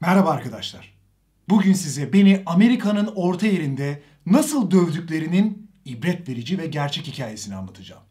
Merhaba arkadaşlar. Bugün size beni Amerika'nın orta yerinde nasıl dövdüklerinin ibret verici ve gerçek hikayesini anlatacağım.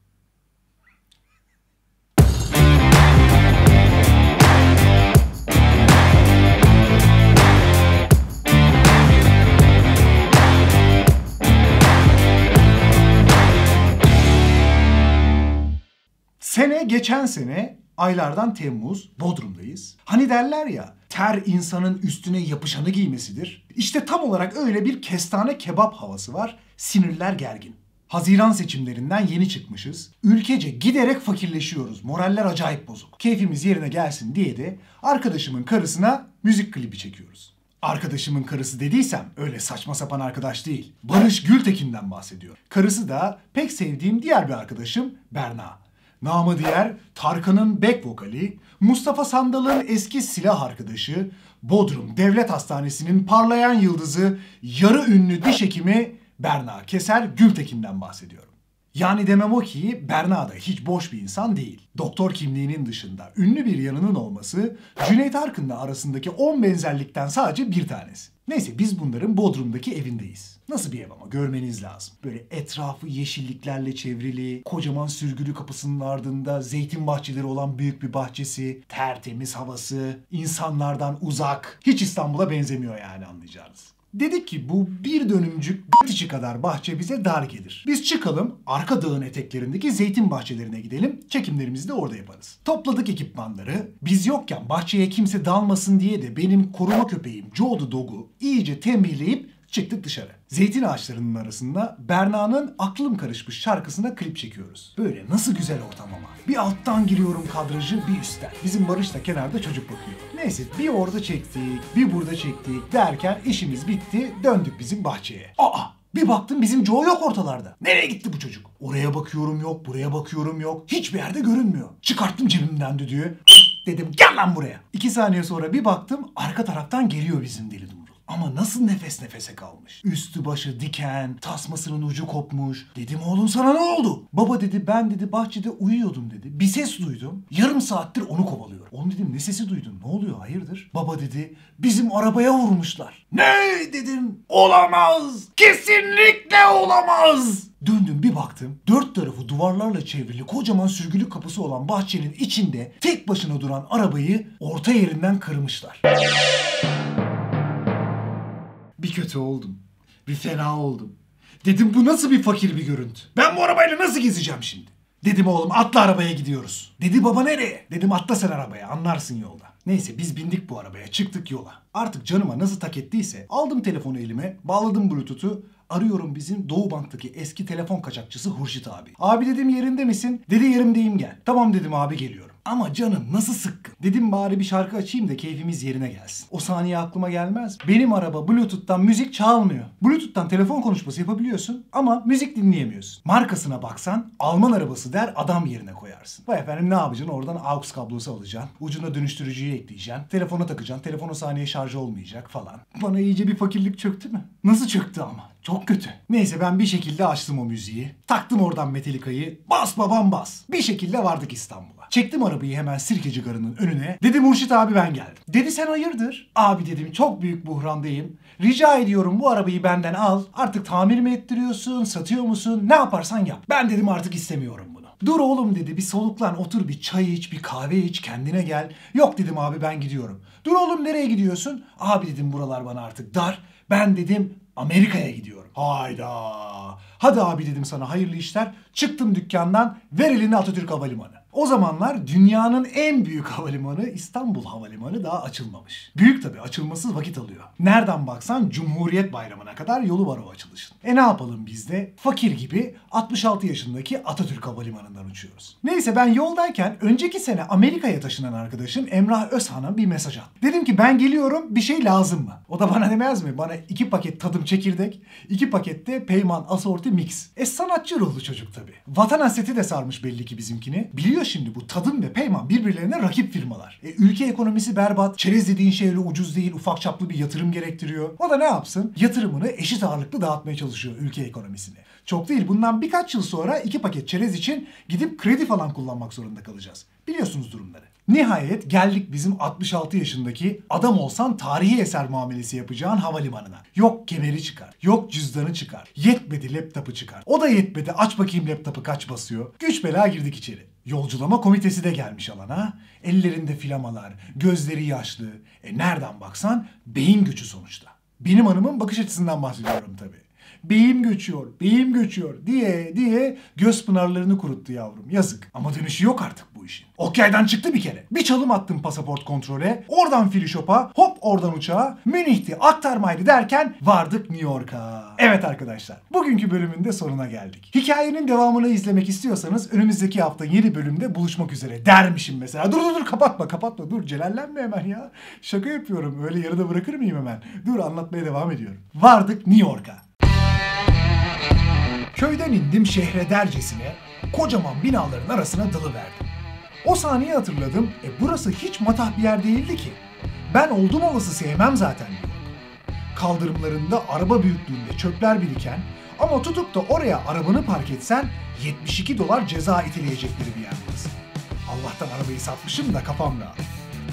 Sene geçen sene aylardan Temmuz Bodrum'dayız. Hani derler ya ter insanın üstüne yapışanı giymesidir. İşte tam olarak öyle bir kestane kebap havası var. Sinirler gergin. Haziran seçimlerinden yeni çıkmışız. Ülkece giderek fakirleşiyoruz. Moraller acayip bozuk. Keyfimiz yerine gelsin diye de arkadaşımın karısına müzik klibi çekiyoruz. Arkadaşımın karısı dediysem öyle saçma sapan arkadaş değil. Barış Gültekin'den bahsediyor. Karısı da pek sevdiğim diğer bir arkadaşım Berna. Namı diğer Tarkan'ın back vokali, Mustafa Sandal'ın eski silah arkadaşı, Bodrum Devlet Hastanesi'nin parlayan yıldızı, yarı ünlü diş hekimi Berna Keser Gültekin'den bahsediyorum. Yani demem o ki Berna da hiç boş bir insan değil. Doktor kimliğinin dışında ünlü bir yanının olması Cüneyt Arkın'la arasındaki 10 benzerlikten sadece bir tanesi. Neyse biz bunların Bodrum'daki evindeyiz. Nasıl bir ev ama görmeniz lazım. Böyle etrafı yeşilliklerle çevrili, kocaman sürgülü kapısının ardında zeytin bahçeleri olan büyük bir bahçesi, tertemiz havası, insanlardan uzak. Hiç İstanbul'a benzemiyor yani anlayacağınız. Dedik ki bu bir dönümcük içi kadar bahçe bize dar gelir. Biz çıkalım arka dağın eteklerindeki zeytin bahçelerine gidelim. Çekimlerimizi de orada yaparız. Topladık ekipmanları. Biz yokken bahçeye kimse dalmasın diye de benim koruma köpeğim the Dog'u iyice tembihleyip çıktık dışarı. Zeytin ağaçlarının arasında Berna'nın aklım karışmış şarkısına klip çekiyoruz. Böyle nasıl güzel ortam ama. Bir alttan giriyorum kadrajı bir üstten. Bizim Barış da kenarda çocuk bakıyor. Neyse bir orada çektik, bir burada çektik derken işimiz bitti. Döndük bizim bahçeye. Aa! Bir baktım bizim Joe yok ortalarda. Nereye gitti bu çocuk? Oraya bakıyorum yok, buraya bakıyorum yok. Hiçbir yerde görünmüyor. Çıkarttım cebimden düdüğü. Dedim gel lan buraya. İki saniye sonra bir baktım arka taraftan geliyor bizim deli. Ama nasıl nefes nefese kalmış. Üstü başı diken, tasmasının ucu kopmuş. Dedim oğlum sana ne oldu? Baba dedi ben dedi bahçede uyuyordum dedi. Bir ses duydum. Yarım saattir onu kovalıyorum. Onu dedim ne sesi duydun? Ne oluyor hayırdır? Baba dedi bizim arabaya vurmuşlar. Ne dedim? Olamaz. Kesinlikle olamaz. Döndüm bir baktım. Dört tarafı duvarlarla çevrili kocaman sürgülü kapısı olan bahçenin içinde tek başına duran arabayı orta yerinden kırmışlar. Bir kötü oldum. Bir fena oldum. Dedim bu nasıl bir fakir bir görüntü? Ben bu arabayla nasıl gezeceğim şimdi? Dedim oğlum atla arabaya gidiyoruz. Dedi baba nereye? Dedim atla sen arabaya anlarsın yolda. Neyse biz bindik bu arabaya çıktık yola. Artık canıma nasıl tak ettiyse aldım telefonu elime bağladım bluetooth'u arıyorum bizim Doğu Bank'taki eski telefon kaçakçısı Hurşit abi. Abi dedim yerinde misin? Dedi yerimdeyim gel. Tamam dedim abi geliyorum. Ama canım nasıl sıkkın. Dedim bari bir şarkı açayım da keyfimiz yerine gelsin. O saniye aklıma gelmez. Benim araba Bluetooth'tan müzik çalmıyor. Bluetooth'tan telefon konuşması yapabiliyorsun ama müzik dinleyemiyorsun. Markasına baksan Alman arabası der adam yerine koyarsın. Vay efendim ne yapacaksın? Oradan AUX kablosu alacaksın. Ucuna dönüştürücüyü ekleyeceksin. Telefona takacaksın. Telefon o saniye şarj olmayacak falan. Bana iyice bir fakirlik çöktü mü? Nasıl çöktü ama? Çok kötü. Neyse ben bir şekilde açtım o müziği. Taktım oradan Metallica'yı. Bas babam bas. Bir şekilde vardık İstanbul'a. Çektim arabayı hemen Sirkeci Garı'nın önüne. Dedim Murşit abi ben geldim. Dedi sen hayırdır? Abi dedim çok büyük buhrandayım. Rica ediyorum bu arabayı benden al. Artık tamir mi ettiriyorsun, satıyor musun? Ne yaparsan yap. Ben dedim artık istemiyorum bunu. Dur oğlum dedi bir soluklan otur bir çay iç bir kahve iç kendine gel. Yok dedim abi ben gidiyorum. Dur oğlum nereye gidiyorsun? Abi dedim buralar bana artık dar. Ben dedim Amerika'ya gidiyorum. Hayda. Hadi abi dedim sana hayırlı işler. Çıktım dükkandan ver elini Atatürk Havalimanı. O zamanlar dünyanın en büyük havalimanı İstanbul Havalimanı daha açılmamış. Büyük tabii açılması vakit alıyor. Nereden baksan Cumhuriyet Bayramı'na kadar yolu var o açılışın. E ne yapalım biz de fakir gibi 66 yaşındaki Atatürk Havalimanı'ndan uçuyoruz. Neyse ben yoldayken önceki sene Amerika'ya taşınan arkadaşım Emrah Özhan'a bir mesaj attı. Dedim ki ben geliyorum bir şey lazım mı? O da bana demez mi? Bana iki paket tadım çekirdek, iki pakette peyman asorti mix. E sanatçı ruhlu çocuk tabii. Vatan hasreti de sarmış belli ki bizimkini. Biliyor şimdi bu tadım ve peyman birbirlerine rakip firmalar. E, ülke ekonomisi berbat, çerez dediğin şey öyle ucuz değil, ufak çaplı bir yatırım gerektiriyor. O da ne yapsın? Yatırımını eşit ağırlıklı dağıtmaya çalışıyor ülke ekonomisini. Çok değil bundan birkaç yıl sonra iki paket çerez için gidip kredi falan kullanmak zorunda kalacağız. Biliyorsunuz durumları. Nihayet geldik bizim 66 yaşındaki adam olsan tarihi eser muamelesi yapacağın havalimanına. Yok kemeri çıkar, yok cüzdanı çıkar, yetmedi laptopu çıkar. O da yetmedi aç bakayım laptopu kaç basıyor. Güç bela girdik içeri. Yolculama komitesi de gelmiş alana. Ellerinde filamalar, gözleri yaşlı. E nereden baksan beyin gücü sonuçta. Benim hanımın bakış açısından bahsediyorum tabii. Beyim göçüyor, beyim göçüyor diye diye göz pınarlarını kuruttu yavrum. Yazık. Ama dönüşü yok artık bu işin. Okyay'dan çıktı bir kere. Bir çalım attım pasaport kontrole. Oradan Filişop'a, hop oradan uçağa. Münih'ti, aktarmaydı derken vardık New York'a. Evet arkadaşlar, bugünkü bölümün de sonuna geldik. Hikayenin devamını izlemek istiyorsanız önümüzdeki hafta yeni bölümde buluşmak üzere dermişim mesela. Dur dur dur kapatma kapatma dur celallenme hemen ya. Şaka yapıyorum öyle yarıda bırakır mıyım hemen? Dur anlatmaya devam ediyorum. Vardık New York'a. Köyden indim şehre dercesine, kocaman binaların arasına dalıverdim. O saniye hatırladım, e burası hiç matah bir yer değildi ki. Ben oldum olası sevmem zaten York. Kaldırımlarında araba büyüklüğünde çöpler biriken ama tutup da oraya arabanı park etsen 72 dolar ceza iteleyecekleri bir yer. Allah'tan arabayı satmışım da kafam rahat.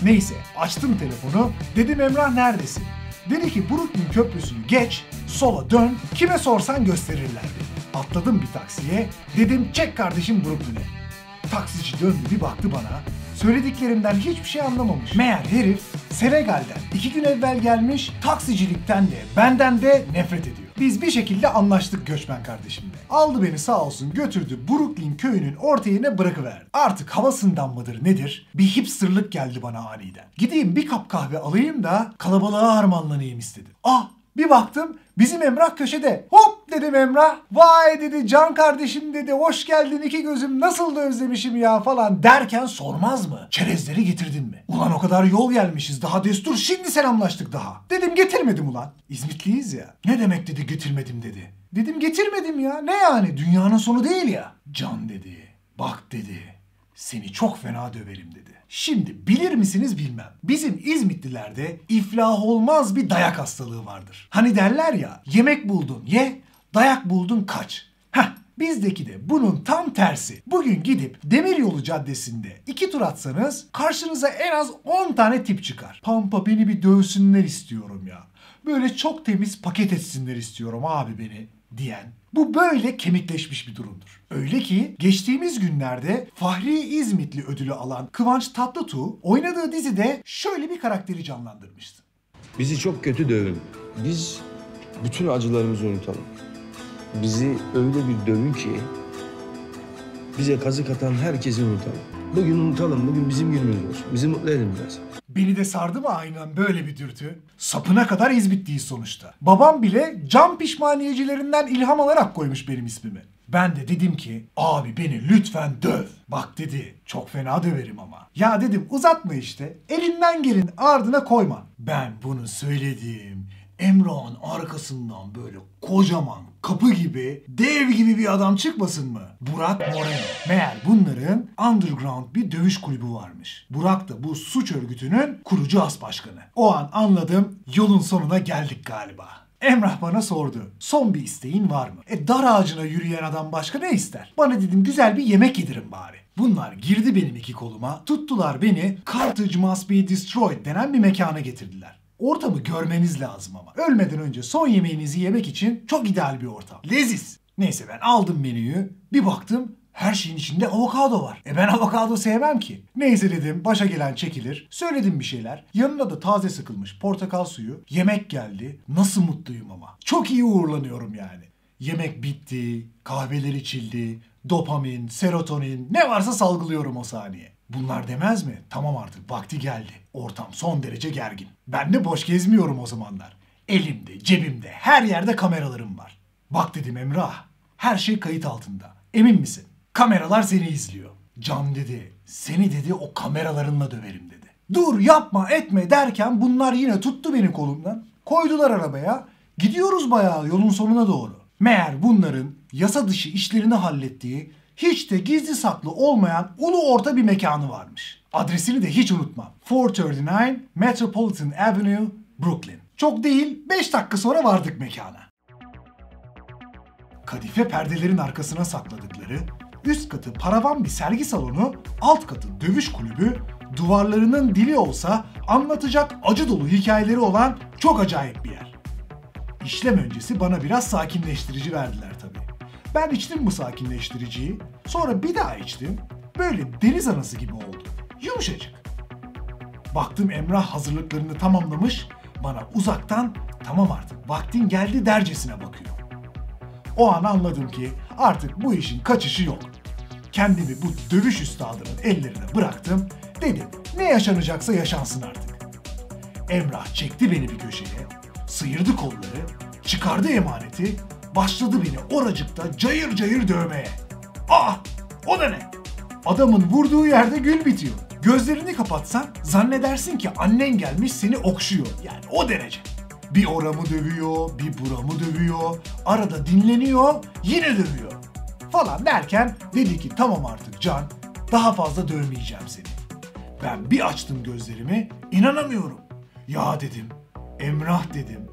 Neyse açtım telefonu, dedim Emrah neredesin? Dedi ki Brooklyn Köprüsü'nü geç, sola dön, kime sorsan gösterirler dedi. Atladım bir taksiye, dedim çek kardeşim Brooklyn'e. Taksici döndü bir baktı bana, söylediklerimden hiçbir şey anlamamış. Meğer herif Senegal'den iki gün evvel gelmiş, taksicilikten de benden de nefret ediyor. Biz bir şekilde anlaştık göçmen kardeşimle. Aldı beni sağ olsun götürdü Brooklyn köyünün orta yerine bırakıverdi. Artık havasından mıdır nedir? Bir hipsterlık geldi bana aniden. Gideyim bir kap kahve alayım da kalabalığa harmanlanayım istedim. Ah bir baktım bizim Emrah köşede. Hop dedim Emrah. Vay dedi can kardeşim dedi. Hoş geldin iki gözüm nasıl da özlemişim ya falan derken sormaz mı? Çerezleri getirdin mi? Ulan o kadar yol gelmişiz daha destur şimdi selamlaştık daha. Dedim getirmedim ulan. İzmitliyiz ya. Ne demek dedi getirmedim dedi. Dedim getirmedim ya. Ne yani dünyanın sonu değil ya. Can dedi. Bak dedi. Seni çok fena döverim dedi. Şimdi bilir misiniz bilmem. Bizim İzmitlilerde iflah olmaz bir dayak hastalığı vardır. Hani derler ya yemek buldun ye, dayak buldun kaç. Heh Bizdeki de bunun tam tersi. Bugün gidip Demiryolu Caddesi'nde iki tur atsanız karşınıza en az 10 tane tip çıkar. Pampa beni bir dövsünler istiyorum ya. Böyle çok temiz paket etsinler istiyorum abi beni diyen. Bu böyle kemikleşmiş bir durumdur. Öyle ki geçtiğimiz günlerde Fahri İzmitli ödülü alan Kıvanç Tatlıtuğ oynadığı dizide şöyle bir karakteri canlandırmıştı. Bizi çok kötü dövün. Biz bütün acılarımızı unutalım. Bizi öyle bir dövün ki bize kazık atan herkesi unutalım. Bugün unutalım. Bugün bizim günümüz. Bizi mutlu edin biraz. Beni de sardı mı aynen böyle bir dürtü? Sapına kadar İzmitliyiz sonuçta. Babam bile can pişmaniyecilerinden ilham alarak koymuş benim ismimi. Ben de dedim ki abi beni lütfen döv. Bak dedi çok fena döverim ama. Ya dedim uzatma işte elinden gelin ardına koyma. Ben bunu söyledim. Emrah'ın arkasından böyle kocaman kapı gibi dev gibi bir adam çıkmasın mı? Burak Moreno. Meğer bunların underground bir dövüş kulübü varmış. Burak da bu suç örgütünün kurucu as başkanı. O an anladım yolun sonuna geldik galiba. Emrah bana sordu. Son bir isteğin var mı? E dar ağacına yürüyen adam başka ne ister? Bana dedim güzel bir yemek yedirin bari. Bunlar girdi benim iki koluma, tuttular beni Carthage Must Be Destroyed denen bir mekana getirdiler. Ortamı görmeniz lazım ama. Ölmeden önce son yemeğinizi yemek için çok ideal bir ortam. Leziz. Neyse ben aldım menüyü. Bir baktım her şeyin içinde avokado var. E ben avokado sevmem ki. Neyse dedim başa gelen çekilir. Söyledim bir şeyler. Yanına da taze sıkılmış portakal suyu. Yemek geldi. Nasıl mutluyum ama. Çok iyi uğurlanıyorum yani. Yemek bitti. Kahveler içildi. Dopamin, serotonin ne varsa salgılıyorum o saniye. Bunlar demez mi? Tamam artık vakti geldi. Ortam son derece gergin. Ben de boş gezmiyorum o zamanlar. Elimde, cebimde, her yerde kameralarım var. Bak dedim Emrah, her şey kayıt altında. Emin misin? Kameralar seni izliyor. Can dedi, seni dedi o kameralarınla döverim dedi. Dur yapma etme derken bunlar yine tuttu beni kolumdan. Koydular arabaya. Gidiyoruz bayağı yolun sonuna doğru. Meğer bunların yasa dışı işlerini hallettiği hiç de gizli saklı olmayan ulu orta bir mekanı varmış. Adresini de hiç unutmam. 439 Metropolitan Avenue, Brooklyn. Çok değil 5 dakika sonra vardık mekana. Kadife perdelerin arkasına sakladıkları, üst katı paravan bir sergi salonu, alt katı dövüş kulübü, duvarlarının dili olsa anlatacak acı dolu hikayeleri olan çok acayip bir yer. İşlem öncesi bana biraz sakinleştirici verdiler. Ben içtim bu sakinleştiriciyi, sonra bir daha içtim. Böyle deniz anası gibi oldu. Yumuşacık. Baktım Emrah hazırlıklarını tamamlamış, bana uzaktan tamam artık vaktin geldi dercesine bakıyor. O an anladım ki artık bu işin kaçışı yok. Kendimi bu dövüş üstadının ellerine bıraktım. Dedim ne yaşanacaksa yaşansın artık. Emrah çekti beni bir köşeye, sıyırdı kolları, çıkardı emaneti, başladı beni oracıkta cayır cayır dövmeye. Ah! O da ne? Adamın vurduğu yerde gül bitiyor. Gözlerini kapatsan zannedersin ki annen gelmiş seni okşuyor. Yani o derece. Bir oramı dövüyor, bir buramı dövüyor, arada dinleniyor, yine dövüyor. Falan derken dedi ki tamam artık Can, daha fazla dövmeyeceğim seni. Ben bir açtım gözlerimi, inanamıyorum. Ya dedim, Emrah dedim,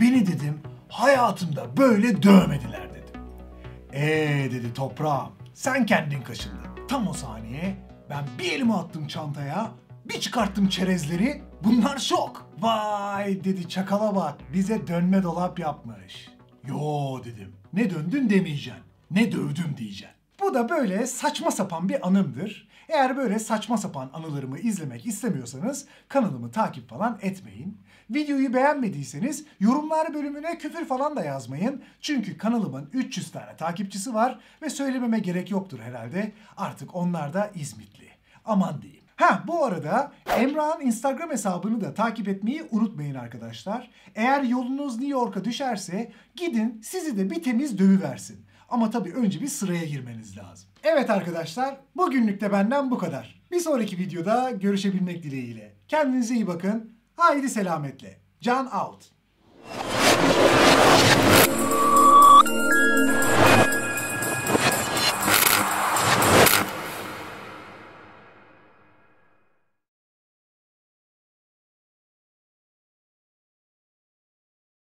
beni dedim hayatımda böyle dövmediler dedim. Ee dedi toprağım, sen kendin kaşındın. Tam o saniye ben bir elimi attım çantaya, bir çıkarttım çerezleri, bunlar şok. Vay dedi çakala bak, bize dönme dolap yapmış. Yo dedim, ne döndün demeyeceksin, ne dövdüm diyeceksin. Bu da böyle saçma sapan bir anımdır. Eğer böyle saçma sapan anılarımı izlemek istemiyorsanız kanalımı takip falan etmeyin. Videoyu beğenmediyseniz yorumlar bölümüne küfür falan da yazmayın. Çünkü kanalımın 300 tane takipçisi var ve söylememe gerek yoktur herhalde. Artık onlar da İzmitli. Aman diyeyim. Ha bu arada Emrah'ın Instagram hesabını da takip etmeyi unutmayın arkadaşlar. Eğer yolunuz New York'a düşerse gidin sizi de bir temiz dövüversin. Ama tabii önce bir sıraya girmeniz lazım. Evet arkadaşlar, bugünlük de benden bu kadar. Bir sonraki videoda görüşebilmek dileğiyle. Kendinize iyi bakın. Haydi selametle. Can out.